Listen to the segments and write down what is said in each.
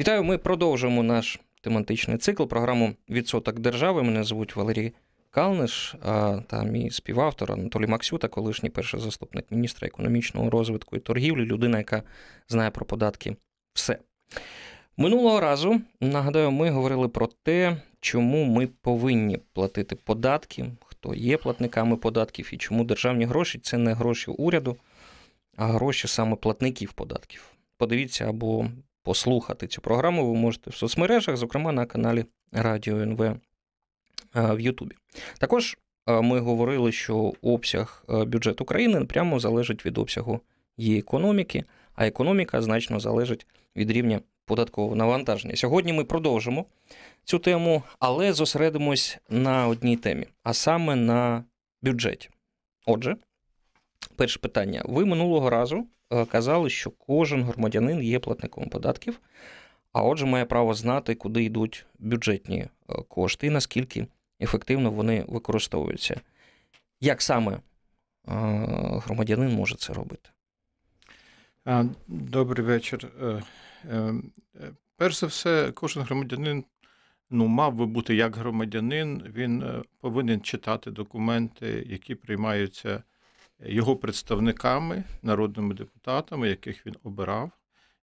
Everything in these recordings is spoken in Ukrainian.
Вітаю, ми продовжуємо наш тематичний цикл, програму Відсоток держави. Мене звуть Валерій Калниш та мій співавтор Анатолій Максюта, колишній перший заступник міністра економічного розвитку і торгівлі, людина, яка знає про податки все. Минулого разу, нагадаю, ми говорили про те, чому ми повинні платити податки, хто є платниками податків і чому державні гроші це не гроші уряду, а гроші саме платників податків. Подивіться або послухати цю програму ви можете в соцмережах, зокрема на каналі Радіо НВ е, в Ютубі. Також е, ми говорили, що обсяг е, бюджету України прямо залежить від обсягу її економіки, а економіка значно залежить від рівня податкового навантаження. Сьогодні ми продовжимо цю тему, але зосередимось на одній темі, а саме на бюджеті. Отже, перше питання. Ви минулого разу Е, казали, що кожен громадянин є платником податків, а отже, має право знати, куди йдуть бюджетні е, кошти і наскільки ефективно вони використовуються. Як саме е, громадянин може це робити? Добрий вечір. Перш за все, кожен громадянин ну, мав би бути як громадянин, він повинен читати документи, які приймаються його представниками, народними депутатами, яких він обирав,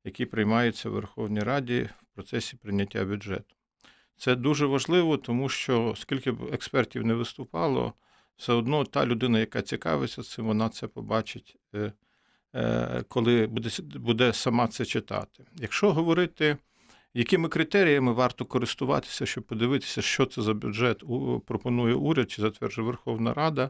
які приймаються в Верховній Раді в процесі прийняття бюджету. Це дуже важливо, тому що скільки б експертів не виступало, все одно та людина, яка цікавиться цим, вона це побачить, е, е, коли буде буде сама це читати. Якщо говорити, якими критеріями варто користуватися, щоб подивитися, що це за бюджет пропонує уряд чи затверджує Верховна Рада,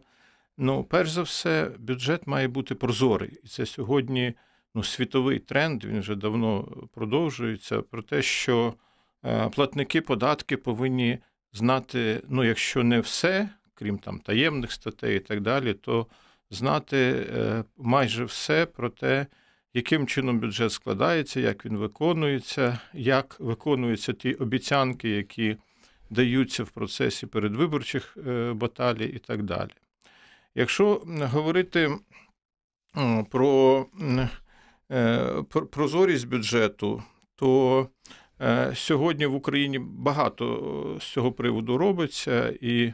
Ну, перш за все, бюджет має бути прозорий. І це сьогодні ну, світовий тренд, він вже давно продовжується, про те, що е, платники податки повинні знати, ну, якщо не все, крім там таємних статей і так далі, то знати е, майже все про те, яким чином бюджет складається, як він виконується, як виконуються ті обіцянки, які даються в процесі передвиборчих е, баталій і так далі. Якщо говорити про прозорість бюджету, то е, сьогодні в Україні багато з цього приводу робиться, і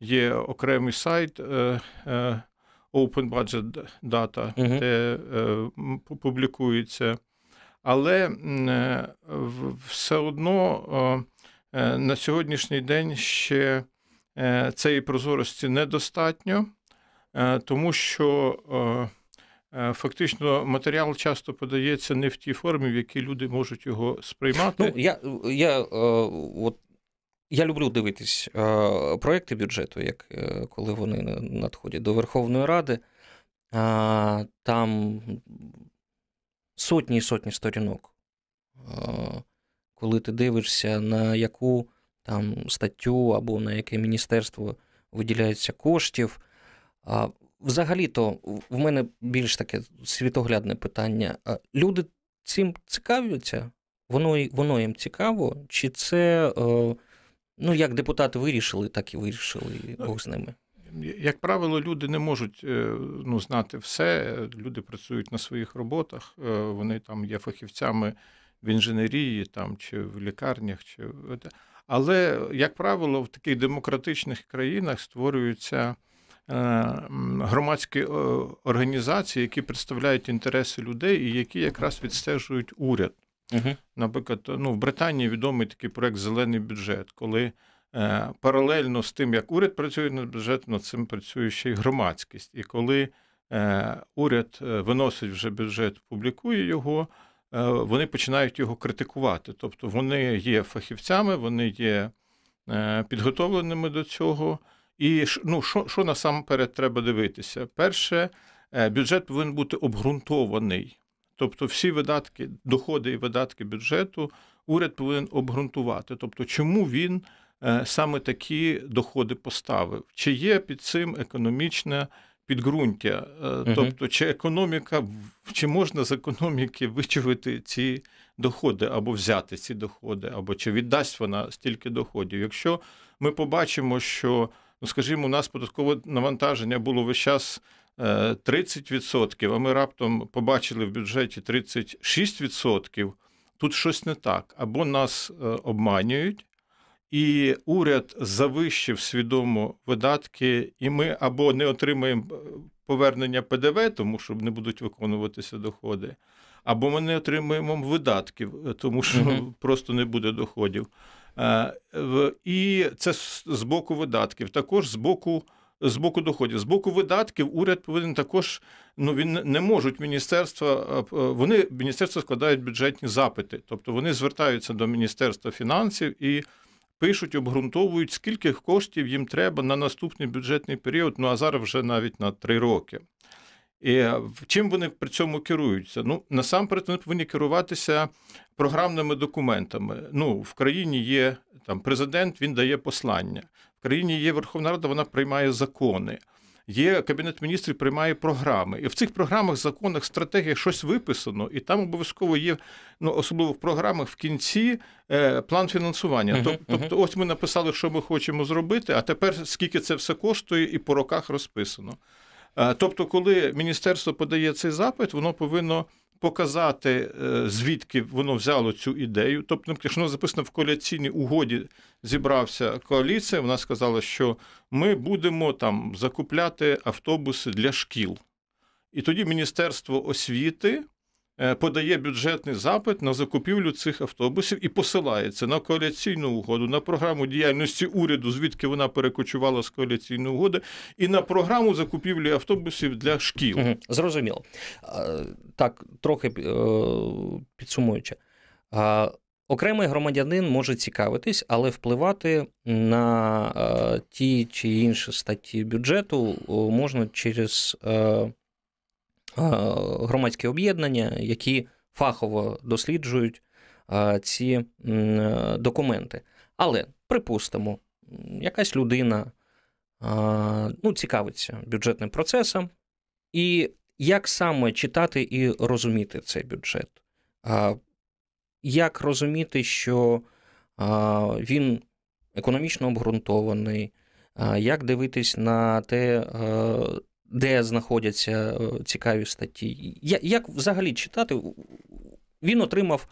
є окремий сайт е, е, Open Budget Data, угу. де публікується. Але все одно на сьогоднішній день ще цієї прозорості недостатньо. Е, тому що е, е, фактично матеріал часто подається не в тій формі, в якій люди можуть його сприймати. Ну, Я я, от, я люблю дивитись проекти бюджету, як коли вони надходять до Верховної Ради. Там сотні і сотні сторінок. Коли ти дивишся, на яку там статтю або на яке міністерство виділяється коштів. А, Взагалі-то в мене більш таке світоглядне питання. Люди цим цікавляться? Воно воно їм цікаво? Чи це, е, ну, як депутати вирішили, так і вирішили ну, Бог з ними? Як правило, люди не можуть е, ну, знати все. Люди працюють на своїх роботах, е, вони там є фахівцями в інженерії там, чи в лікарнях. Чи... Але, як правило, в таких демократичних країнах створюються. Е, громадські е, організації, які представляють інтереси людей і які якраз відстежують уряд. Угу. Наприклад, ну, в Британії відомий такий проект Зелений бюджет, коли е, паралельно з тим, як уряд працює над бюджетом, над цим працює ще й громадськість. І коли уряд виносить вже бюджет, публікує його, вони починають його критикувати. Тобто вони є фахівцями, вони є підготовленими до цього. І ну, що що насамперед треба дивитися? Перше, е, бюджет повинен бути обґрунтований. Тобто, всі видатки, доходи і видатки бюджету уряд повинен обґрунтувати. Тобто, чому він е, саме такі доходи поставив? Чи є під цим економічне підґрунтя? Е, тобто, чи економіка, чи можна з економіки вичавити ці доходи, або взяти ці доходи, або чи віддасть вона стільки доходів? Якщо ми побачимо, що ну скажімо, у нас податкове навантаження було весь час 30%, е, а ми раптом побачили в бюджеті 36%, тут щось не так, або нас е, обманюють, і уряд завищив свідомо видатки, і ми або не отримаємо е, повернення ПДВ, тому що не будуть виконуватися доходи, або ми не отримаємо видатків, тому що угу. просто не буде доходів. І це з боку видатків, також з боку з боку доходів. З боку видатків уряд повинен також. Ну він не можуть міністерства. Вони міністерство складають бюджетні запити, тобто вони звертаються до міністерства фінансів і пишуть, обґрунтовують, скільки коштів їм треба на наступний бюджетний період. Ну а зараз вже навіть на три роки. І Чим вони при цьому керуються? Ну насамперед вони повинні керуватися програмними документами. Ну в країні є там президент, він дає послання В країні є Верховна Рада, вона приймає закони. Є Кабінет міністрів, приймає програми. І в цих програмах, законах, стратегіях щось виписано, і там обов'язково є, ну особливо в програмах в кінці е, план фінансування. Uh-huh, тобто, ось ми написали, що ми хочемо зробити, а тепер скільки це все коштує, і по роках розписано. Е, тобто, коли міністерство подає цей запит, воно повинно показати, е, звідки воно взяло цю ідею. Тобто, якщо воно записано в коаліційній угоді, зібрався коаліція, вона сказала, що ми будемо там закупляти автобуси для шкіл. І тоді Міністерство освіти подає бюджетний запит на закупівлю цих автобусів і посилається на коаліційну угоду, на програму діяльності уряду, звідки вона перекочувала з коаліційної угоди, і на програму закупівлі автобусів для шкіл. Угу, Зрозуміло. Так, трохи е, підсумуючи. Окремий громадянин може цікавитись, але впливати на е, ті чи інші статті бюджету можна через громадські об'єднання, які фахово досліджують ці документи. Але припустимо, якась людина ну, цікавиться бюджетним процесом, і як саме читати і розуміти цей бюджет? Як розуміти, що він економічно обґрунтований, як дивитись на те, де знаходяться е, цікаві статті. Як взагалі читати? Він отримав,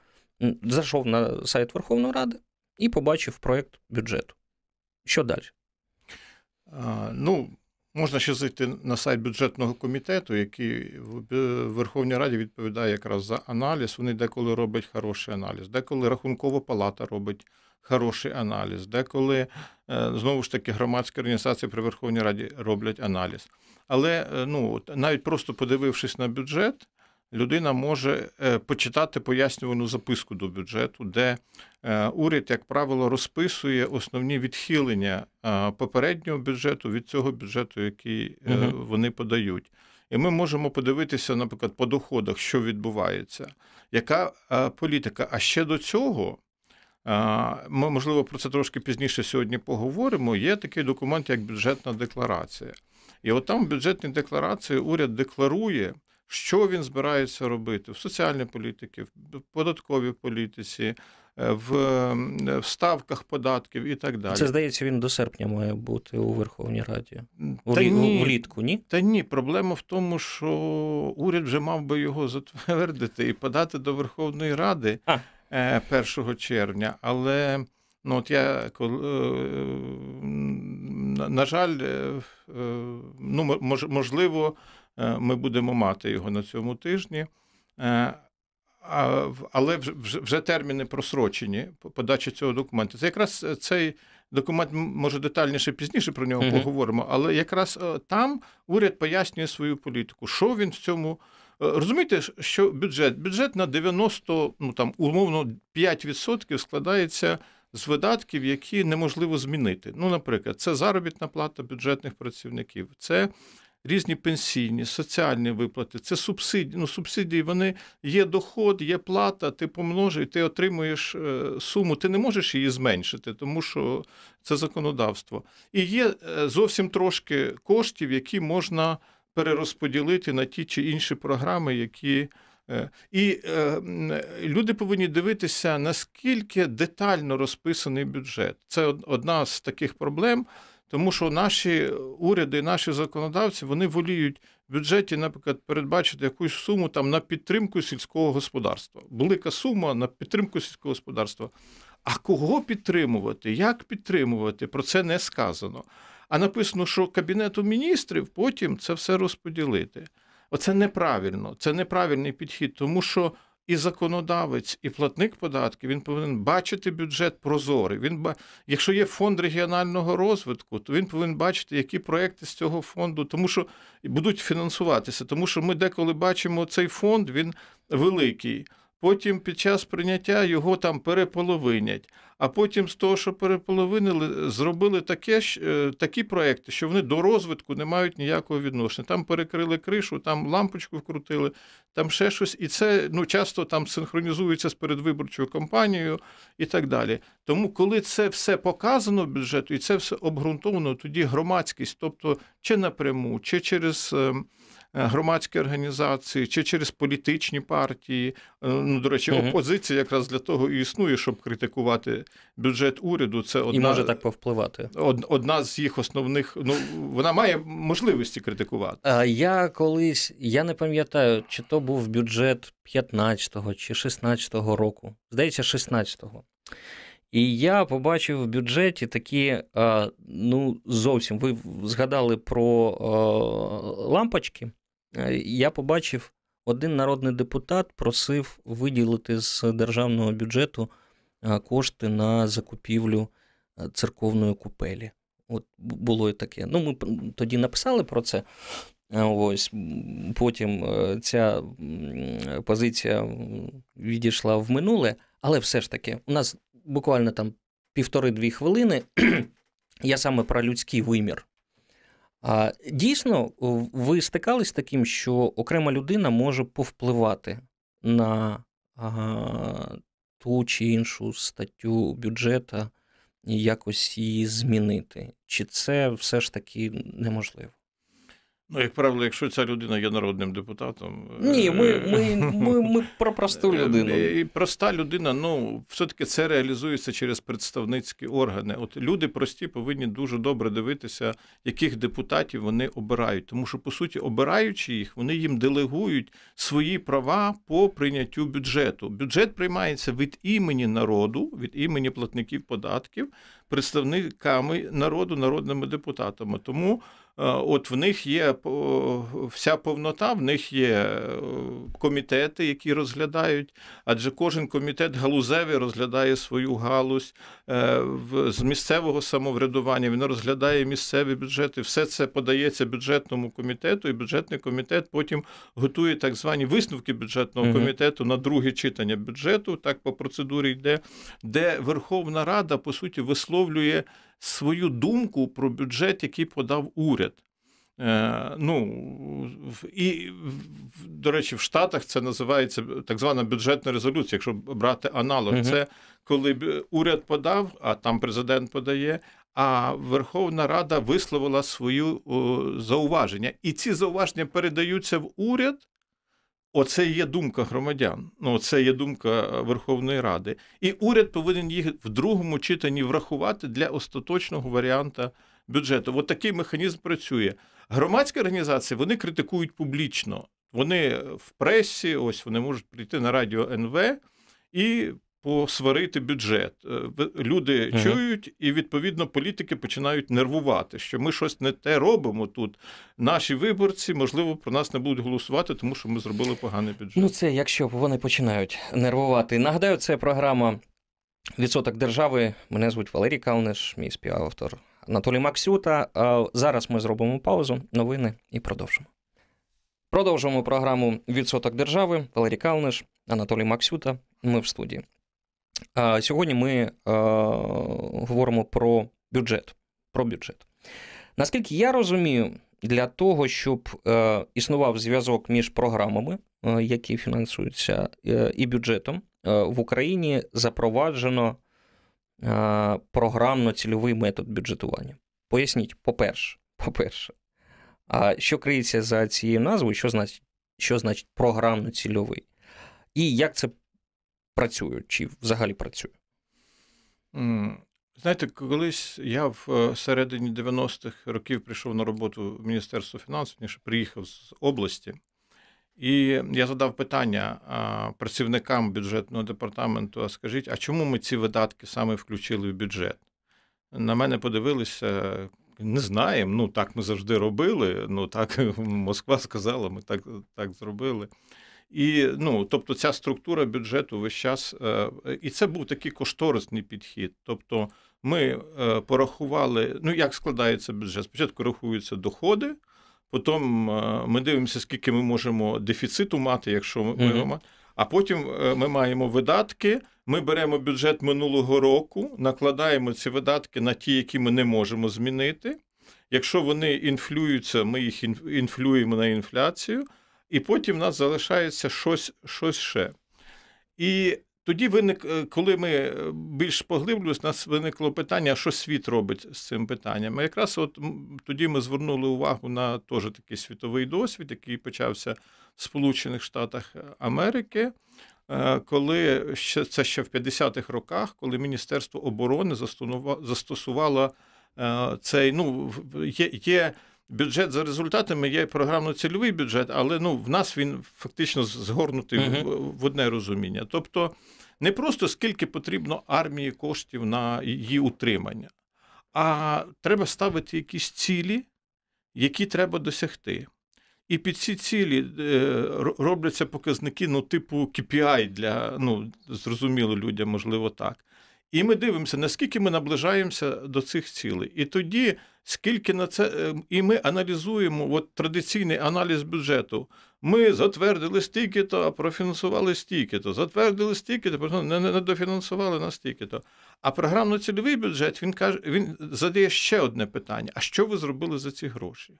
зайшов на сайт Верховної Ради і побачив проєкт бюджету. Що далі? Ну, Можна ще зайти на сайт бюджетного комітету, який в Верховній Раді відповідає якраз за аналіз. Вони деколи роблять хороший аналіз, деколи Рахункова палата робить хороший аналіз, деколи знову ж таки громадські організації при Верховній Раді роблять аналіз. Але е, ну, навіть просто подивившись на бюджет, людина може е, почитати пояснювану записку до бюджету, де е, уряд, як правило, розписує основні відхилення попереднього бюджету від цього бюджету, який угу. вони подають. І ми можемо подивитися, наприклад, по доходах, що відбувається, яка політика. А ще до цього. Ми, можливо, про це трошки пізніше сьогодні поговоримо. Є такий документ, як бюджетна декларація. І от там в бюджетній декларації уряд декларує, що він збирається робити в соціальній політиці, в податковій політиці, е, в, в ставках податків і так далі. Це здається, він до серпня має бути у Верховній Раді Та ні, влітку. Ні? Та ні, проблема в тому, що уряд вже мав би його затвердити і подати до Верховної Ради а. 1 е, червня, але. Ну, от я е, на жаль, е, ну, можливо, ми будемо мати його на цьому тижні, але вже терміни просрочені подачі цього документу. Це якраз цей документ, може детальніше пізніше про нього uh-huh. поговоримо, але якраз там уряд пояснює свою політику, що він в цьому. Розумієте, що бюджет бюджет на 90, ну там умовно 5% складається з видатків, які неможливо змінити. Ну, наприклад, це заробітна плата бюджетних працівників, це різні пенсійні, соціальні виплати, це субсидії. Ну, субсидії вони є доход, є плата, ти помножуй, ти отримуєш е, суму, ти не можеш її зменшити, тому що це законодавство. І є е, зовсім трошки коштів, які можна перерозподілити на ті чи інші програми, які. Е, і е, люди повинні дивитися, наскільки детально розписаний бюджет. Це одна з таких проблем, тому що наші уряди, наші законодавці вони воліють в бюджеті, наприклад, передбачити якусь суму там на підтримку сільського господарства. Велика сума на підтримку сільського господарства. А кого підтримувати? Як підтримувати? Про це не сказано. А написано, що Кабінету міністрів потім це все розподілити. Оце неправильно, це неправильний підхід, тому що і законодавець, і платник податків він повинен бачити бюджет прозорий. Він Якщо є фонд регіонального розвитку, то він повинен бачити, які проекти з цього фонду, тому що будуть фінансуватися. Тому що ми деколи бачимо цей фонд, він великий. Потім під час прийняття його там переполовинять. А потім з того, що переполовинили, зробили таке, е, такі проекти, що вони до розвитку не мають ніякого відношення. Там перекрили кришу, там лампочку вкрутили, там ще щось. І це ну, часто там синхронізується з передвиборчою кампанією і так далі. Тому, коли це все показано бюджету і це все обґрунтовано, тоді громадськість, тобто чи напряму, чи через. Е, громадські організації чи через політичні партії. Е, ну, до речі, опозиція якраз для того і існує, щоб критикувати бюджет уряду. Це одна, і може так повпливати. Одна з їх основних. Ну вона має можливості критикувати. А я колись я не пам'ятаю, чи то був бюджет 15-го чи 16-го року. Здається, 16-го. І я побачив в бюджеті такі, ну, зовсім ви згадали про лампочки. Е, я побачив, один народний депутат просив виділити з державного бюджету е, кошти на закупівлю е, церковної купелі. От було і таке. Ну, ми тоді написали про це. Ось Потім ця позиція відійшла в минуле, але все ж таки, у нас буквально там півтори-дві хвилини. Я саме про людський вимір а дійсно, ви стикались з таким, що окрема людина може повпливати на а, ту чи іншу статтю бюджету і якось її змінити? Чи це все ж таки неможливо? Ну, як правило, якщо ця людина є народним депутатом. Ні, ми е, ми, ми, ми про просту е, людину. І Проста людина, ну, все-таки це реалізується через представницькі органи. От люди прості повинні дуже добре дивитися, яких депутатів вони обирають. Тому що, по суті, обираючи їх, вони їм делегують свої права по прийняттю бюджету. Бюджет приймається від імені народу, від імені платників податків, представниками народу, народними депутатами. Тому. Е, от в них є вся повнота, в них є е, комітети, які розглядають, адже кожен комітет галузевий розглядає свою галузь е, з місцевого самоврядування. Він розглядає місцеві бюджети. Все це подається бюджетному комітету, і бюджетний комітет потім готує так звані висновки бюджетного комітету на друге читання бюджету. Так по процедурі йде, де Верховна Рада по суті висловлює свою думку про бюджет, який подав уряд. Е, ну, І, до речі, в Штатах це називається так звана бюджетна резолюція, якщо брати аналог, угу. це коли уряд подав, а там президент подає. А Верховна Рада висловила свою зауваження. І ці зауваження передаються в уряд. Оце є думка громадян. Ну, це є думка Верховної Ради. І уряд повинен їх в другому читанні врахувати для остаточного варіанта бюджету. От такий механізм працює. Громадські організації вони критикують публічно. Вони в пресі, ось вони можуть прийти на радіо НВ і посварити бюджет. Е, люди угу. чують, і відповідно політики починають нервувати, що ми щось не те робимо тут. Наші виборці, можливо, про нас не будуть голосувати, тому що ми зробили поганий бюджет. Ну це якщо вони починають нервувати. Нагадаю, це програма Відсоток держави. Мене звуть Валерій Калниш, мій співавтор Анатолій Максюта. Зараз ми зробимо паузу, новини і продовжимо. Продовжуємо програму Відсоток держави. Валерій Калниш, Анатолій Максюта. Ми в студії. Сьогодні ми говоримо про бюджет. Про бюджет. Наскільки я розумію, для того, щоб е, існував зв'язок між програмами, е, які фінансуються, е, і бюджетом, в Україні запроваджено програмно-цільовий метод бюджетування. Поясніть, по-перше, по-перше, що криється за цією назвою, що значить що значить програмно-цільовий? І як це працює, чи взагалі працює? Знаєте, колись я в е, середині 90-х років прийшов на роботу в Міністерство фінансів, ніж приїхав з області, і я задав питання працівникам бюджетного департаменту: а скажіть, а чому ми ці видатки саме включили в бюджет? На мене подивилися, не знаємо. Ну так ми завжди робили. Ну так Москва сказала, ми так, так зробили. І ну, тобто, ця структура бюджету весь час, е, і це був такий кошторисний підхід. Тобто, ми е, порахували, ну як складається бюджет? Спочатку рахуються доходи, потім е, ми дивимося, скільки ми можемо дефіциту мати, якщо ми mm-hmm. А потім ми маємо видатки. Ми беремо бюджет минулого року, накладаємо ці видатки на ті, які ми не можемо змінити. Якщо вони інфлюються, ми їх інфлюємо на інфляцію і потім в нас залишається щось щось ще. І тоді виник, е, коли ми е, більш поглиблюємося, у нас виникло питання, що світ робить з цим питанням. І якраз от тоді ми звернули увагу на теж такий світовий досвід, який почався в Сполучених Штатах Америки. Е, коли ще це ще в 50-х роках, коли Міністерство оборони застосувало цей, ну є є бюджет за результатами є програмно-цільовий бюджет, але ну, в нас він фактично згорнутий uh-huh. в, в одне розуміння. Тобто не просто скільки потрібно армії коштів на її утримання, а треба ставити якісь цілі, які треба досягти. І під ці цілі е, робляться показники, ну, типу KPI для ну, зрозуміло людям, можливо, так. І ми дивимося, наскільки ми наближаємося до цих цілей. І тоді, скільки на це, е, і ми аналізуємо от традиційний аналіз бюджету. Ми затвердили стільки-то, а профінансували стільки-то, затвердили стільки-то, не, не дофінансували на стільки-то. А програмно-цільовий бюджет він каже, він задає ще одне питання: а що ви зробили за ці гроші?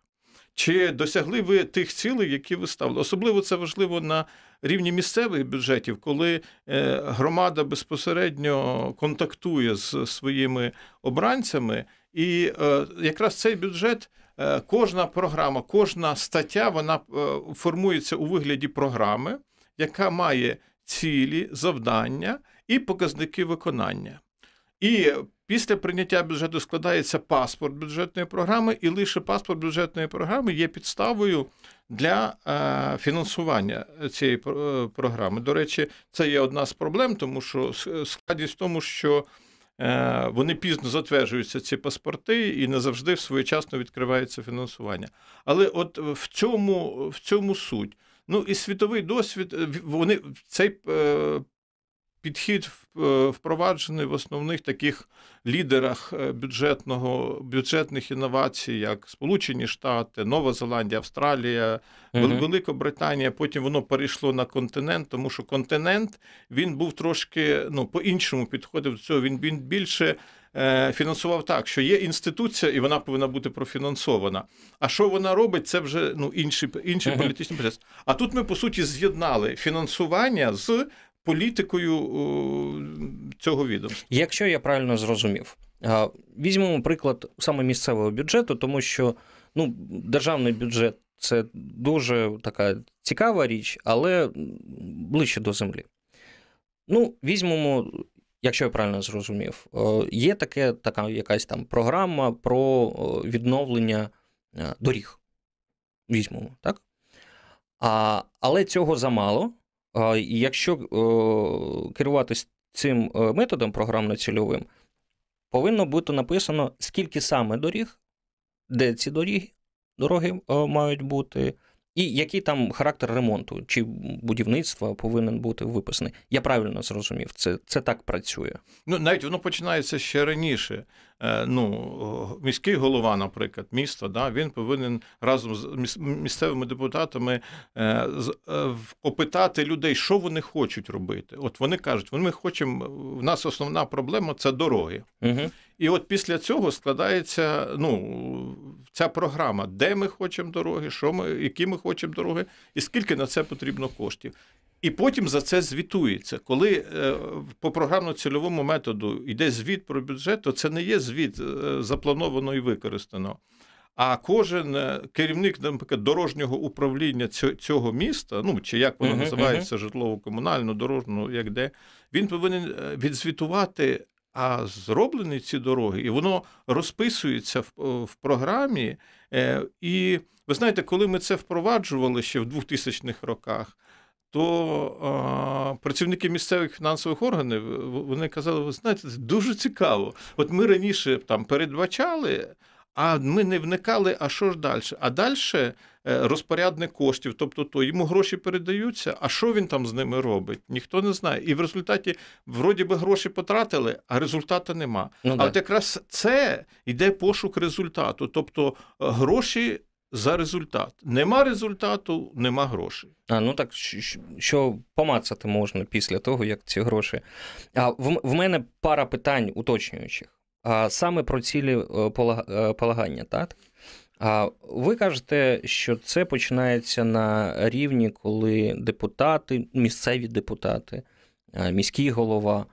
Чи досягли ви тих цілей, які ви ставили? Особливо це важливо на рівні місцевих бюджетів, коли е, громада безпосередньо контактує з своїми обранцями, і е, якраз цей бюджет. Е, кожна програма, кожна стаття вона формується у вигляді програми, яка має цілі, завдання і показники виконання. І після прийняття бюджету складається паспорт бюджетної програми, і лише паспорт бюджетної програми є підставою для е, фінансування цієї е, програми. До речі, це є одна з проблем, тому що складність в тому, що е, вони пізно затверджуються ці паспорти і не завжди своєчасно відкривається фінансування. Але от в цьому в цьому суть. Ну і світовий досвід, вони цей підхід е, впроваджений в основних таких лідерах е, бюджетного, бюджетних інновацій, як Сполучені Штати, Нова Зеландія, Австралія, угу. Великобританія. Потім воно перейшло на континент, тому що континент він був трошки ну, по-іншому підходив до цього. Він, він більше. Е, фінансував так, що є інституція, і вона повинна бути профінансована. А що вона робить, це вже ну інший інший політичний процес. А тут ми по суті з'єднали фінансування з політикою цього відомства. Якщо я правильно зрозумів, візьмемо приклад саме місцевого бюджету, тому що ну, державний бюджет це дуже така цікава річ, але ближче до землі. Ну, візьмемо. Якщо я правильно зрозумів, є таке, така якась там програма про відновлення доріг. Візьмемо, так? А, Але цього замало, Якщо керуватись цим е, методом програмно-цільовим, повинно бути написано, скільки саме доріг, де ці доріги, дороги е, мають бути, і який там характер ремонту чи будівництва повинен бути виписаний. Я правильно зрозумів, це це так працює. Ну навіть воно починається ще раніше. Е, ну, Міський голова, наприклад, міста, да, він повинен разом з місцевими депутатами е, е, опитати людей, що вони хочуть робити. От вони кажуть, ми хочемо, в нас основна проблема це дороги. Угу. І от після цього складається ну, ця програма, де ми хочемо дороги, що ми, які ми хочемо дороги, і скільки на це потрібно коштів. І потім за це звітується. Коли е, по програмно-цільовому методу йде звіт про бюджет, то це не є звіт е, заплановано і використано. А кожен е, керівник, наприклад, дорожнього управління цього міста, ну чи як воно uh-huh, називається, uh-huh. житлово-комунально, дорожньо, як де, він повинен відзвітувати а зроблені ці дороги, і воно розписується в, в програмі. Е, І ви знаєте, коли ми це впроваджували ще в 2000-х роках, то е, працівники місцевих фінансових органів вони казали: ви знаєте, це дуже цікаво. От ми раніше там передбачали. А ми не вникали, а що ж далі? А далі Е, розпорядник коштів, тобто то йому гроші передаються. А що він там з ними робить? Ніхто не знає. І в результаті, вроді би, гроші потратили, а результату нема. Ну, а от якраз це йде пошук результату, тобто е, гроші. За результат. Нема результату, нема грошей. А ну так що помацати можна після того, як ці гроші. А в, в мене пара питань уточнюючих. А саме про цілі е, полагання, так? А ви кажете, що це починається на рівні, коли депутати, місцеві депутати, міський голова,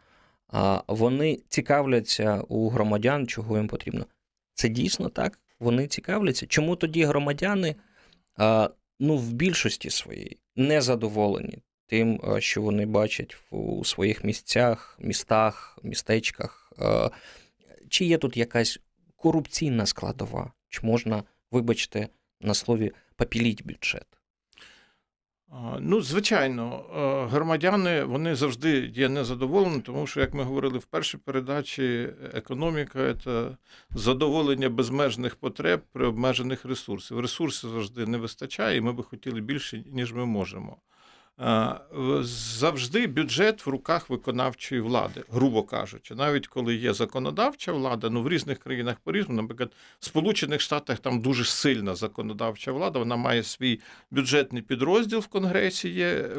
вони цікавляться у громадян, чого їм потрібно. Це дійсно так? Вони цікавляться. Чому тоді громадяни ну, в більшості своїй не задоволені тим, що вони бачать у своїх місцях, містах, містечках? Чи є тут якась корупційна складова? Чи можна вибачте, на слові попіліть бюджет? Ну, звичайно, громадяни вони завжди є незадоволені, тому що, як ми говорили в першій передачі, економіка це задоволення безмежних потреб при обмежених ресурсів. Ресурсів завжди не вистачає, і ми би хотіли більше, ніж ми можемо. Завжди бюджет в руках виконавчої влади, грубо кажучи, навіть коли є законодавча влада, ну в різних країнах по різному, наприклад, в Сполучених Штатах там дуже сильна законодавча влада, вона має свій бюджетний підрозділ в Конгресі, є,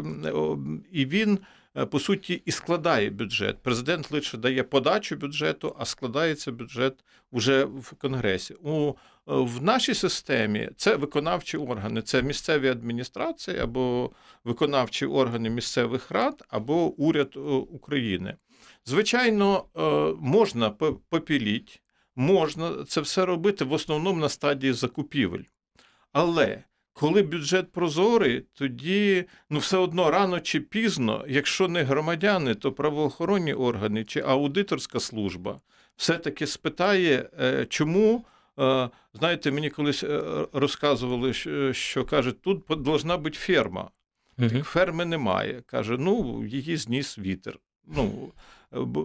і він. Е, по суті, і складає бюджет. Президент лише дає подачу бюджету, а складається бюджет уже в Конгресі. У в нашій системі це виконавчі органи, це місцеві адміністрації або виконавчі органи місцевих рад, або уряд е, України. Звичайно, е, можна попіліть, можна це все робити в основному на стадії закупівель. Але коли бюджет прозорий, тоді ну все одно рано чи пізно, якщо не громадяни, то правоохоронні органи чи аудиторська служба все-таки спитає, е, чому. Е, знаєте, мені колись е, розказували, що кажуть, тут повинна бути ферма. Угу. Ферми немає. Каже, ну, її зніс вітер. Ну,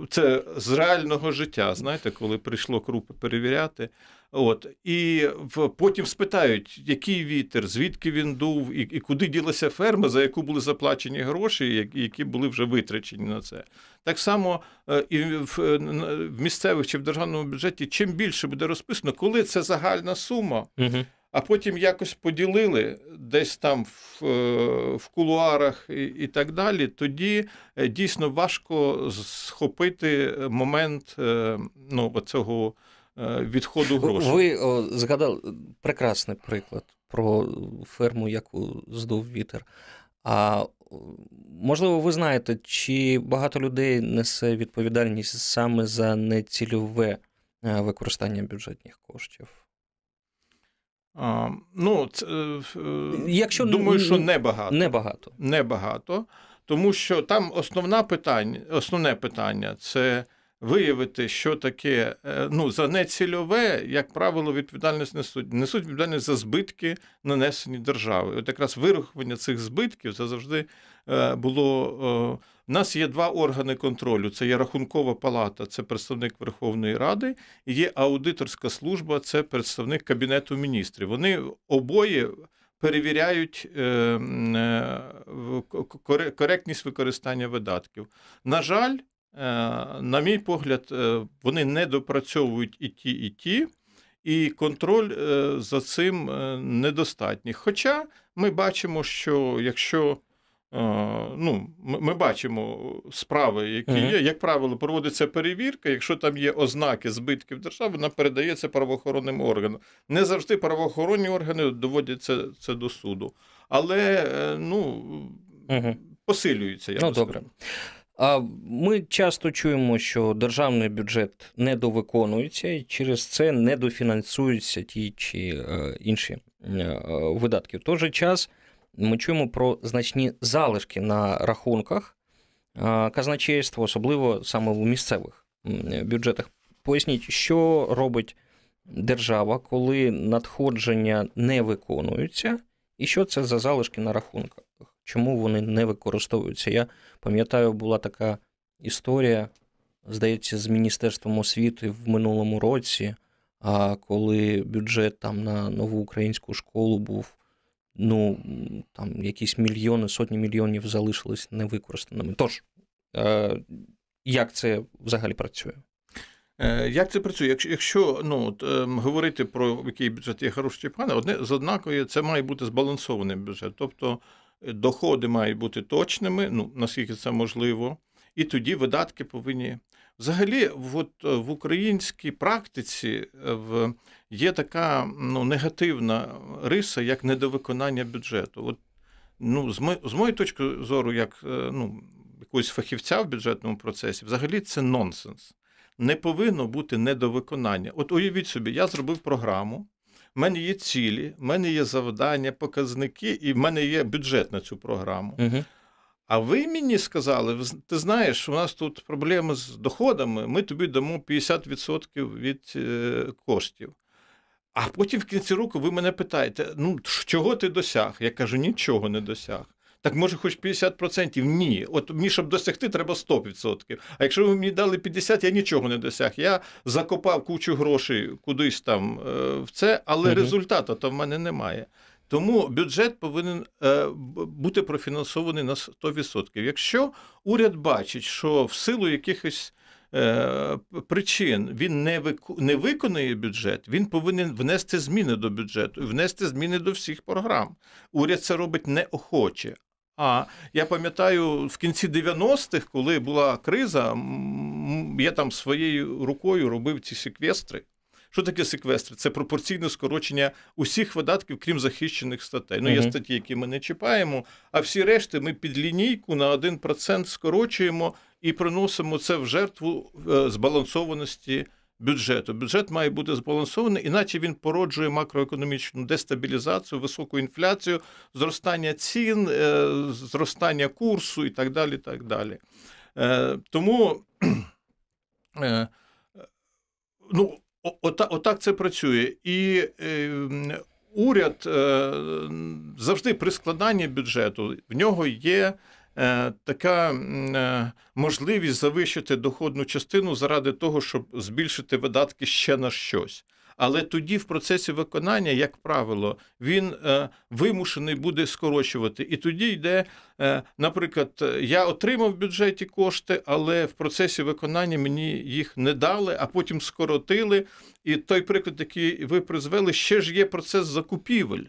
Це з реального життя, знаєте, коли прийшло крупи перевіряти. От і в потім спитають, який вітер, звідки він дув, і і куди ділася ферма, за яку були заплачені гроші, які були вже витрачені на це. Так само е, і в, в місцевих чи в державному бюджеті, чим більше буде розписано, коли це загальна сума. Угу. А потім якось поділили десь там в е, в кулуарах і, і так далі. Тоді е, дійсно важко схопити момент ну, цього Е, відходу грошей. Ви о, згадали прекрасний приклад про ферму, яку здув вітер. А можливо, ви знаєте, чи багато людей несе відповідальність саме за нецільове е, використання бюджетних коштів? А, Ну, це, Якщо думаю, що небагато. Небагато. Небагато. Тому що там основна питання, основне питання це виявити, що таке е, ну, за нецільове, як правило, відповідальність несуть. Несуть відповідальність за збитки, нанесені держави. От якраз вирахування цих збитків це завжди е, було. У нас є два органи контролю: це є рахункова палата, це представник Верховної Ради, і є аудиторська служба, це представник Кабінету міністрів. Вони обоє. Перевіряють е, коректність використання видатків. На жаль, Е, на мій погляд, е, вони не допрацьовують і ті, і ті, і контроль е, за цим недостатній. Хоча ми бачимо, що якщо ну, ми бачимо справи, які є, як правило, проводиться перевірка. Якщо там є ознаки збитків держави, вона передається правоохоронним органам. Не завжди правоохоронні органи доводять це, це до суду. Але ну, посилюється. Я ну, добре. Ми часто чуємо, що державний бюджет недовиконується і через це недофінансуються ті чи е, інші е, видатки. В той же час ми чуємо про значні залишки на рахунках казначейства, особливо саме у місцевих бюджетах. Поясніть, що робить держава, коли надходження не виконуються, і що це за залишки на рахунках? Чому вони не використовуються? Я пам'ятаю, була така історія, здається, з Міністерством освіти в минулому році, коли бюджет там на нову українську школу був. Ну, там якісь мільйони, сотні мільйонів залишились невикористаними. Тож, е, як це взагалі працює? Е, як це працює? Якщо якщо ну, от, е, говорити про який бюджет є хороший чи поганий, одне з однакової це має бути збалансований бюджет. Тобто доходи мають бути точними, ну наскільки це можливо, і тоді видатки повинні. Взагалі, от, в українській практиці є така ну, негативна риса, як недовиконання бюджету. От, ну, З, мо, з моєї точки зору, як ну, якогось фахівця в бюджетному процесі, взагалі це нонсенс не повинно бути недовиконання. От уявіть собі, я зробив програму, в мене є цілі, в мене є завдання, показники, і в мене є бюджет на цю програму. Угу. А ви мені сказали, ти знаєш, у нас тут проблеми з доходами, ми тобі дамо 50% від е, коштів. А потім в кінці року ви мене питаєте: ну, чого ти досяг? Я кажу, нічого не досяг. Так може, хоч 50%? Ні. От мені, щоб досягти, треба 100%. А якщо ви мені дали 50%, я нічого не досяг. Я закопав кучу грошей кудись там е, в це, але угу. результату то в мене немає. Тому бюджет повинен е, бути профінансований на 100%. Якщо уряд бачить, що в силу якихось е, причин він не виконує бюджет, він повинен внести зміни до бюджету внести зміни до всіх програм. Уряд це робить неохоче. А я пам'ятаю в кінці 90-х, коли була криза, я там своєю рукою робив ці секвестри. Що таке секвестри? Це пропорційне скорочення усіх видатків, крім захищених статей. Ну, є статті, які ми не чіпаємо, а всі решти ми під лінійку на 1% скорочуємо і приносимо це в жертву е, збалансованості бюджету. Бюджет має бути збалансований, іначе він породжує макроекономічну дестабілізацію, високу інфляцію, зростання цін, е, зростання курсу і так далі. так далі. Е, тому е, ну, отак це працює. І уряд завжди при складанні бюджету в нього є. Е, така е, можливість завищити доходну частину заради того, щоб збільшити видатки ще на щось. Але тоді, в процесі виконання, як правило, він е, вимушений буде скорочувати. І тоді йде, наприклад, я отримав в бюджеті кошти, але в процесі виконання мені їх не дали, а потім скоротили. І той приклад, який ви призвели, ще ж є процес закупівель,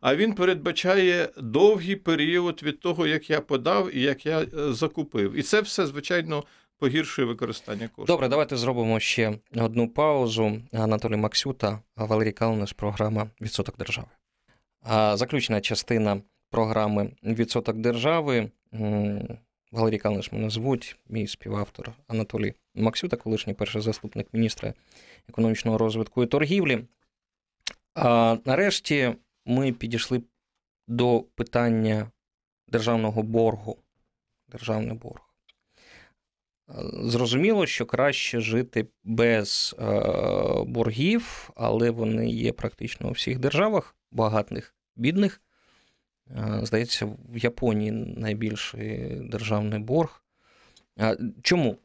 а він передбачає довгий період від того, як я подав і як я е, закупив. І це все, звичайно, погіршує використання коштів. Добре, давайте зробимо ще одну паузу. Анатолій Максюта, Валерій Калниш, програма Відсоток держави. Заключна частина програми Відсоток держави. Валерій Калниш мене звуть, мій співавтор Анатолій Максюта, колишній перший заступник міністра економічного розвитку і торгівлі. А нарешті ми підійшли до питання державного боргу. Державний борг. Зрозуміло, що краще жити без е, боргів, але вони є практично у всіх державах, багатних, бідних. Е, здається, в Японії найбільший державний борг. Чому?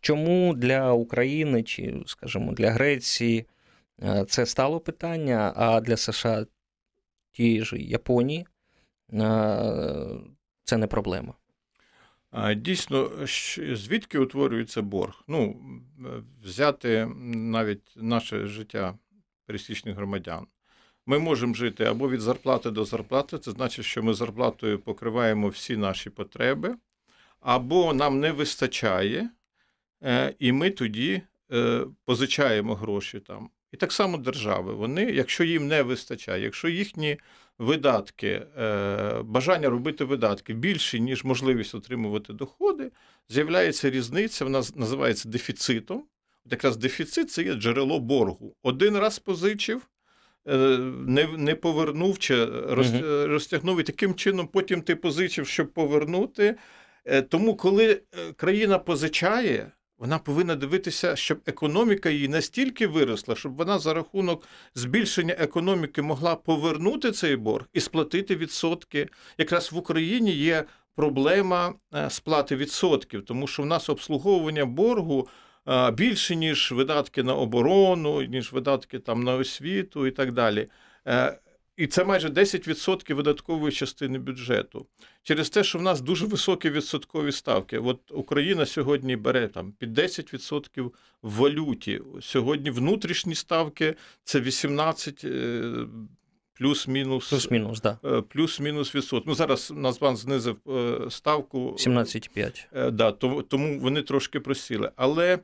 Чому для України чи, скажімо, для Греції е, це стало питання, а для США тієї ж Японії це не проблема? Дійсно, звідки утворюється борг? Ну, взяти навіть наше життя пересічних громадян. Ми можемо жити або від зарплати до зарплати, це значить, що ми зарплатою покриваємо всі наші потреби, або нам не вистачає, е, і ми тоді е, позичаємо гроші там. І так само держави. Вони, якщо їм не вистачає, якщо їхні видатки, е, бажання робити видатки більші, ніж можливість отримувати доходи, з'являється різниця, вона називається дефіцитом. От якраз дефіцит це є джерело боргу. Один раз позичив, е, не не повернув чи розтягнув, і таким чином потім ти позичив, щоб повернути. Е, тому, коли країна позичає, вона повинна дивитися, щоб економіка її настільки виросла, щоб вона за рахунок збільшення економіки могла повернути цей борг і сплатити відсотки. Якраз в Україні є проблема е, сплати відсотків, тому що в нас обслуговування боргу. Е, більше, ніж видатки на оборону, ніж видатки там на освіту і так далі. І це майже 10% видаткової частини бюджету. Через те, що в нас дуже високі відсоткові ставки. От Україна сьогодні бере там під 10% в валюті. Сьогодні внутрішні ставки це 18 е, плюс-мінус плюс-мінус, да. Е, плюс-мінус відсоток. Ну зараз Нацбанк знизив е, ставку 17,5. Да, тому вони трошки просіли. Але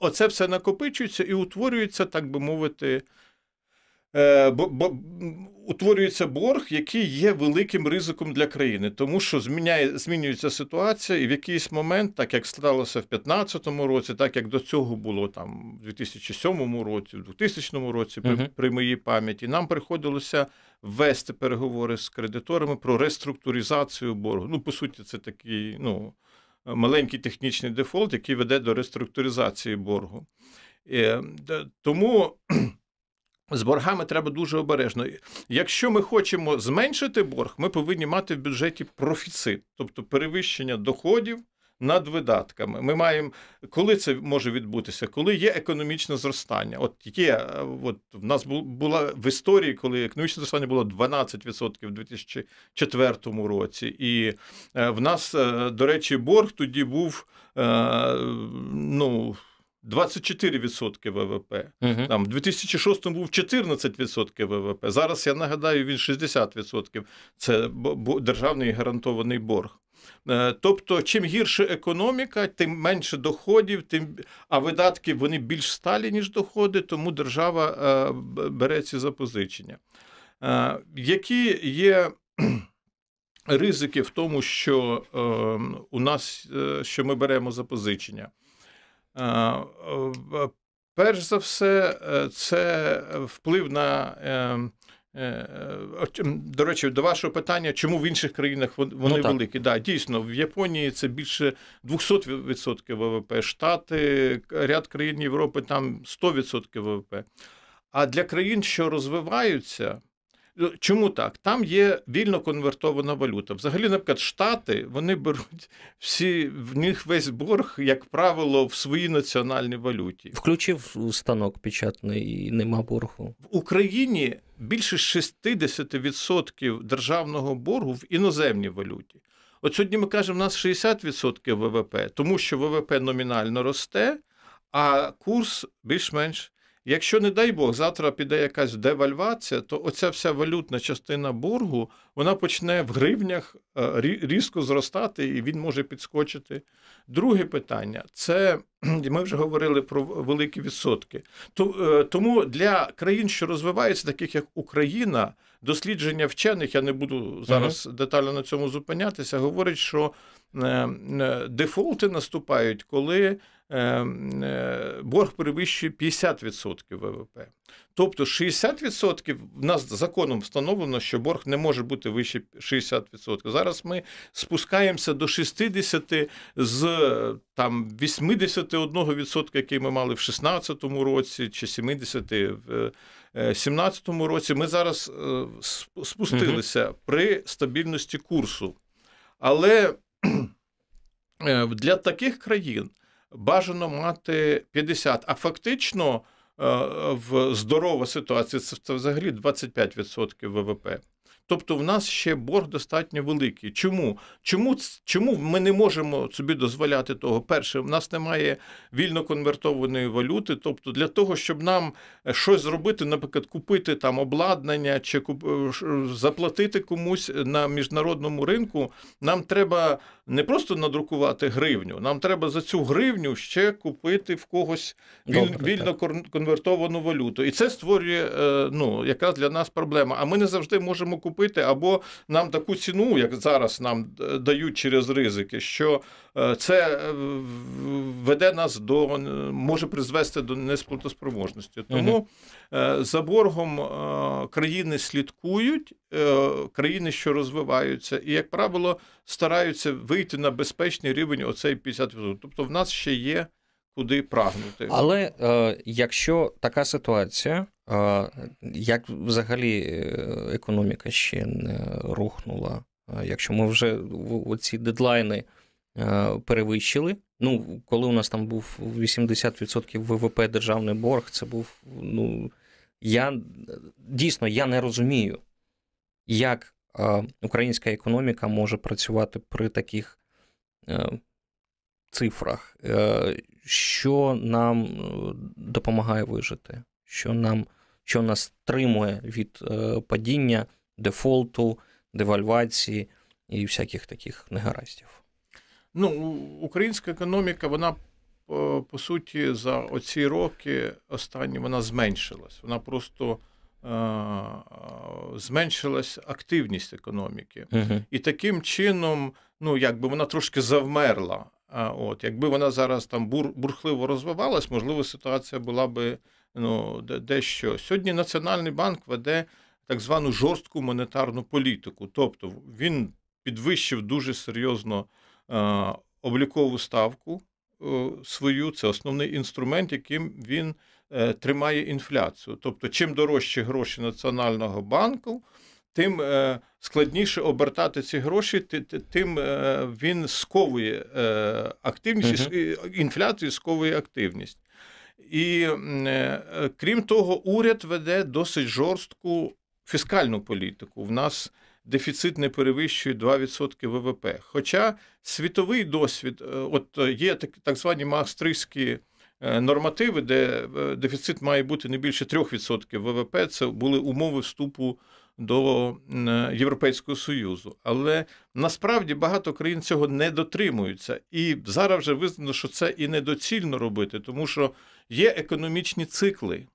оце все накопичується і утворюється, так би мовити. Е, утворюється борг, який є великим ризиком для країни, тому що зміняє, змінюється ситуація, і в якийсь момент, так як сталося в 2015 році, так як до цього було там в 2007 році, в 2000 році, при, при моїй пам'яті, нам приходилося вести переговори з кредиторами про реструктуризацію боргу. Ну, по суті, це такий ну, маленький технічний дефолт, який веде до реструктуризації боргу. І, тому. З боргами треба дуже обережно. Якщо ми хочемо зменшити борг, ми повинні мати в бюджеті профіцит, тобто перевищення доходів над видатками. Ми маємо, коли це може відбутися, коли є економічне зростання. От є, от в нас була в історії, коли економічне зростання було 12% в 2004 році, і е, в нас, е, до речі, борг тоді був е, ну. 24% ВВП. Угу. Там, в 2006 був 14% ВВП. Зараз я нагадаю, він 60%. Це державний гарантований борг. Е, тобто, чим гірше економіка, тим менше доходів, тим а видатки вони більш сталі, ніж доходи, тому держава е, бере ці запозичення. Е, які є ризики в тому, що у нас що ми беремо запозичення? Перш за все, е, це вплив на. Е, е, до речі, до вашого питання, чому в інших країнах вони ну, великі? Да, Дійсно, в Японії це більше 200% ВВП, Штати, ряд країн Європи там 100% ВВП. А для країн, що розвиваються, Ну, чому так? Там є вільно конвертована валюта. Взагалі, наприклад, Штати вони беруть всі в них весь борг, як правило, в своїй національній валюті. Включив станок печатний і нема боргу в Україні. Більше 60% державного боргу в іноземній валюті. От сьогодні ми кажемо, у нас 60% ВВП, тому що ВВП номінально росте, а курс більш-менш Якщо, не дай Бог, завтра піде якась девальвація, то оця вся валютна частина боргу вона почне в гривнях е, різко зростати, і він може підскочити. Друге питання це ми вже говорили про великі відсотки. Е, тому для країн, що розвиваються, таких як Україна, дослідження вчених, я не буду зараз детально на цьому зупинятися, говорить, що е, дефолти наступають, коли борг перевищує 50% ВВП. Тобто 60% в нас законом встановлено, що борг не може бути вище 60%. Зараз ми спускаємося до 60% з там 81%, який ми мали в 2016 році, чи 70% в 2017 е, році. Ми зараз е, спустилися при стабільності курсу. Але для таких країн бажано мати 50, а фактично е, в здорова ситуація це взагалі 25% ВВП. Тобто в нас ще борг достатньо великий. Чому? Чому чому ми не можемо собі дозволяти того? Перше, в нас немає вільно конвертованої валюти. Тобто, для того, щоб нам е, щось зробити, наприклад, купити там обладнання чи куп... Е, заплатити комусь на міжнародному ринку, нам треба не просто надрукувати гривню, нам треба за цю гривню ще купити в когось Добре, вільно так. конвертовану валюту. І це створює е, ну, якраз для нас проблема. А ми не завжди можемо купити купити, або нам таку ціну, як зараз нам дають через ризики, що це веде нас до може призвести до несплатоспроможності. Тому за боргом країни слідкують, країни, що розвиваються, і, як правило, стараються вийти на безпечний рівень оцей 50%. Тобто в нас ще є куди прагнути. Але е, якщо така ситуація, е, як взагалі е, економіка ще не рухнула, е, якщо ми вже оці дедлайни е, перевищили. Ну, коли у нас там був 80% ВВП державний борг, це був. ну, я дійсно я не розумію, як е, українська економіка може працювати при таких цифрах, е, що нам е, допомагає вижити, що нам що нас стримує від е, падіння, дефолту, девальвації і всяких таких негараздів. Ну, Українська економіка, вона по, по суті за оці роки останні вона зменшилась. Вона просто е, зменшилась активність економіки. Угу. І таким чином, ну якби вона трошки завмерла. А от якби вона зараз там бур, бурхливо розвивалась, можливо, ситуація була би ну, дещо. Сьогодні Національний банк веде так звану жорстку монетарну політику. Тобто він підвищив дуже серйозно е, облікову ставку е, свою. Це основний інструмент, яким він е, тримає інфляцію. Тобто, чим дорожчі гроші Національного банку тим е, складніше обертати ці гроші, тим е, він сковує е, активність, інфляцію сковує активність. І крім того, уряд веде досить жорстку фіскальну політику. В нас дефіцит не перевищує 2% ВВП. Хоча світовий досвід, от є так, так звані Маастрихтські нормативи, де дефіцит має бути не більше 3% ВВП, це були умови вступу до Європейського Союзу. Але насправді багато країн цього не дотримуються. І зараз вже визнано, що це і недоцільно робити, тому що є економічні цикли.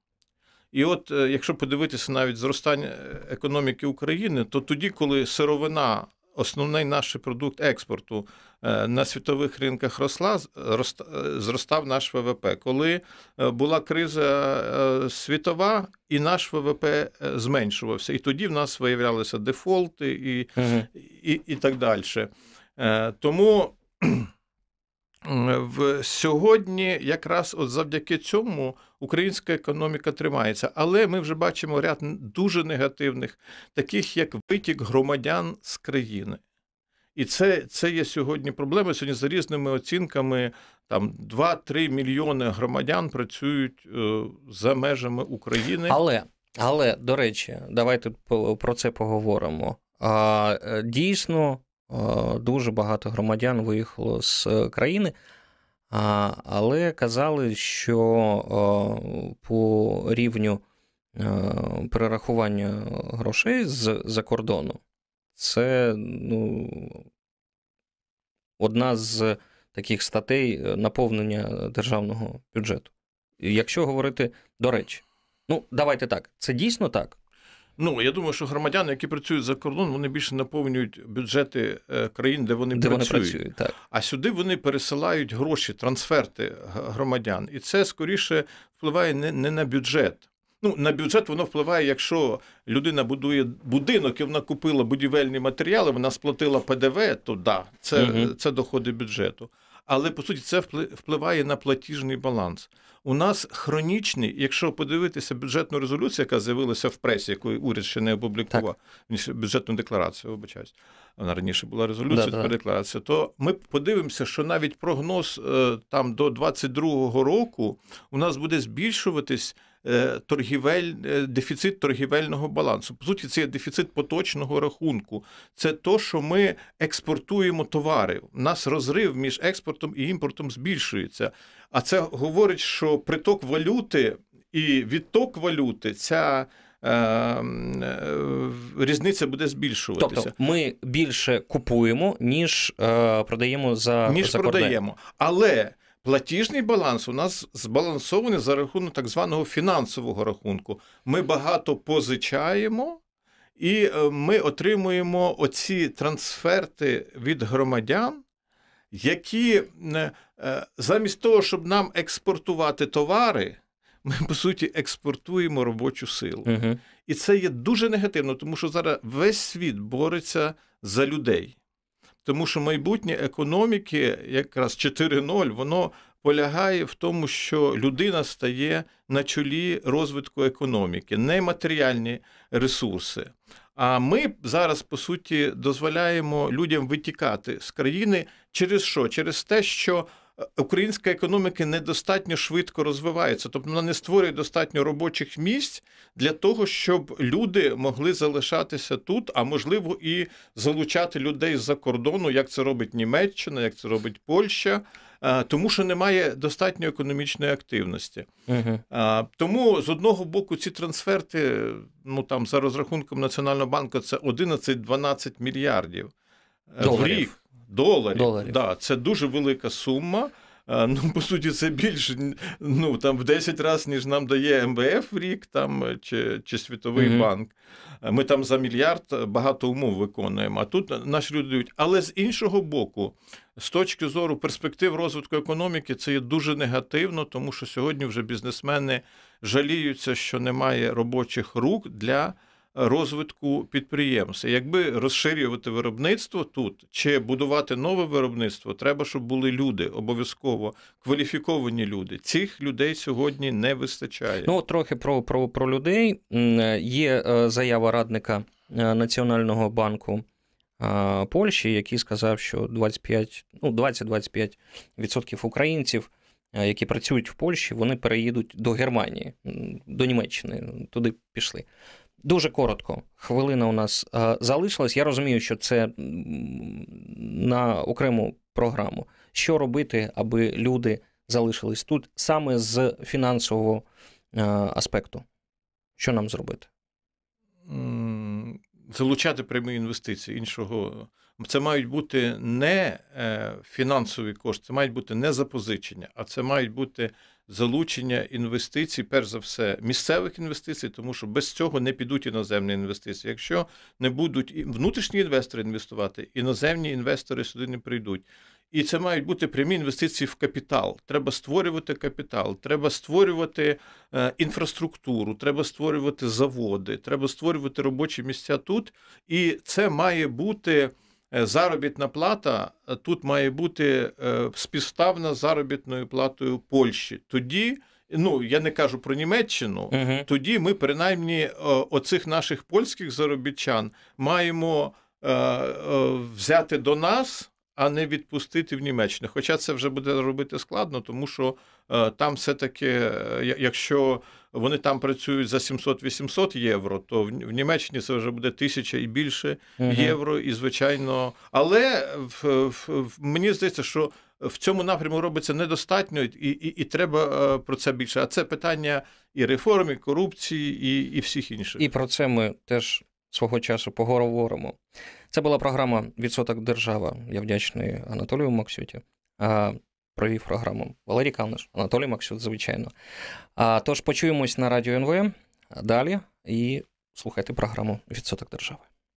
І от е, якщо подивитися навіть зростання економіки України, то тоді, коли сировина основний наш продукт експорту е, на світових ринках росла, е, зростав наш ВВП. Коли була криза світова, і наш ВВП зменшувався. І тоді в нас виявлялися дефолти і, угу. і, і так далі. Тому в сьогодні, якраз от завдяки цьому українська економіка тримається, але ми вже бачимо ряд дуже негативних, таких як витік громадян з країни. І це це є сьогодні проблема. Сьогодні за різними оцінками там 2-3 мільйони громадян працюють е, за межами України. Але, але до речі, давайте про це поговоримо. А, е, Дійсно, дуже багато громадян виїхало з е, країни, але казали, що по рівню е, перерахування грошей з-за кордону це ну, одна з таких статей е, наповнення державного бюджету. Якщо говорити до речі, ну давайте так, це дійсно так. Ну я думаю, що громадяни, які працюють за кордон, вони більше наповнюють бюджети е, країн, де вони де працюють. Вони працюють так. А сюди вони пересилають гроші, трансферти громадян, і це скоріше впливає не, не на бюджет. Ну, на бюджет воно впливає, якщо людина будує будинок і вона купила будівельні матеріали, вона сплатила ПДВ, то да, це, угу. це доходи бюджету. Але по суті це впливає на платіжний баланс. У нас хронічний, якщо подивитися бюджетну резолюцію, яка з'явилася в пресі, яку уряд ще не опублікував, бюджетну декларацію, вибачаюсь, вона раніше була резолюція, тепер декларація, то ми подивимося, що навіть прогноз е, там до 22-го року у нас буде збільшуватись. Е, торгівель, е, дефіцит торгівельного балансу. По суті, це є дефіцит поточного рахунку. Це то, що ми експортуємо товари. У нас розрив між експортом і імпортом збільшується. А це говорить, що приток валюти і відток валюти ця. Е, різниця буде збільшуватися. Тобто ми більше купуємо, ніж е, продаємо за ніж за продаємо. Але Платіжний баланс у нас збалансований за рахунок так званого фінансового рахунку. Ми багато позичаємо і ми отримуємо оці трансферти від громадян, які замість того, щоб нам експортувати товари, ми по суті експортуємо робочу силу. Угу. І це є дуже негативно, тому що зараз весь світ бореться за людей. Тому що майбутнє економіки, якраз 4.0, воно полягає в тому, що людина стає на чолі розвитку економіки, не матеріальні ресурси. А ми зараз, по суті, дозволяємо людям витікати з країни через що? Через те, що українська економіка недостатньо швидко розвивається, тобто вона не створює достатньо робочих місць для того, щоб люди могли залишатися тут, а можливо і залучати людей з-за кордону, як це робить Німеччина, як це робить Польща. Тому що немає достатньо економічної активності. Угу. Тому з одного боку ці трансферти, ну там за розрахунком Національного банку, це 11-12 мільярдів Доларів. в рік доларів. Доларів. Да, Це дуже велика сума. Ну, по суті, це більше ну, там, в 10 разів, ніж нам дає МВФ в рік там, чи чи Світовий mm-hmm. банк. Ми там за мільярд багато умов виконуємо. А тут наші люди дають. Але з іншого боку, з точки зору перспектив розвитку економіки, це є дуже негативно, тому що сьогодні вже бізнесмени жаліються, що немає робочих рук для розвитку підприємств. Якби розширювати виробництво тут чи будувати нове виробництво, треба, щоб були люди, обов'язково кваліфіковані люди. Цих людей сьогодні не вистачає. Ну трохи про, про, про людей. Є е, заява радника е, Національного банку. Е, Польщі, який сказав, що 25, ну 20-25% українців, які працюють в Польщі, вони переїдуть до Германії, до Німеччини, туди пішли. Дуже коротко, хвилина у нас е, залишилась. Я розумію, що це на окрему програму. Що робити, аби люди залишились тут саме з фінансового е, аспекту? Що нам зробити? Залучати прямі інвестиції іншого. Це мають бути не е, фінансові кошти, це мають бути не запозичення, а це мають бути залучення інвестицій, перш за все, місцевих інвестицій, тому що без цього не підуть іноземні інвестиції. Якщо не будуть внутрішні інвестори інвестувати, іноземні інвестори сюди не прийдуть. І це мають бути прямі інвестиції в капітал. Треба створювати капітал, треба створювати е, інфраструктуру, треба створювати заводи, треба створювати робочі місця тут. І це має бути. Е, заробітна плата е, тут має бути е, співставна з заробітною платою Польщі. Тоді, ну я не кажу про Німеччину, угу. тоді ми принаймні оцих наших польських заробітчан маємо взяти до нас. А не відпустити в Німеччину. Хоча це вже буде робити складно, тому що е, там все-таки, е, якщо вони там працюють за 700-800 євро, то в, Німеччині це вже буде тисяча і більше uh євро, і звичайно. Але в, в, в, мені здається, що в цьому напрямку робиться недостатньо, і і, і треба е, про це більше. А це питання і реформ, і корупції, і, і всіх інших. І про це ми теж свого часу поговоримо. Це була програма Відсоток держава. Я вдячний Анатолію Максюті. Провів програму Валерій Калниш, Анатолій Максют, звичайно. А, Тож почуємось на радіо НВ далі і слухайте програму Відсоток держави.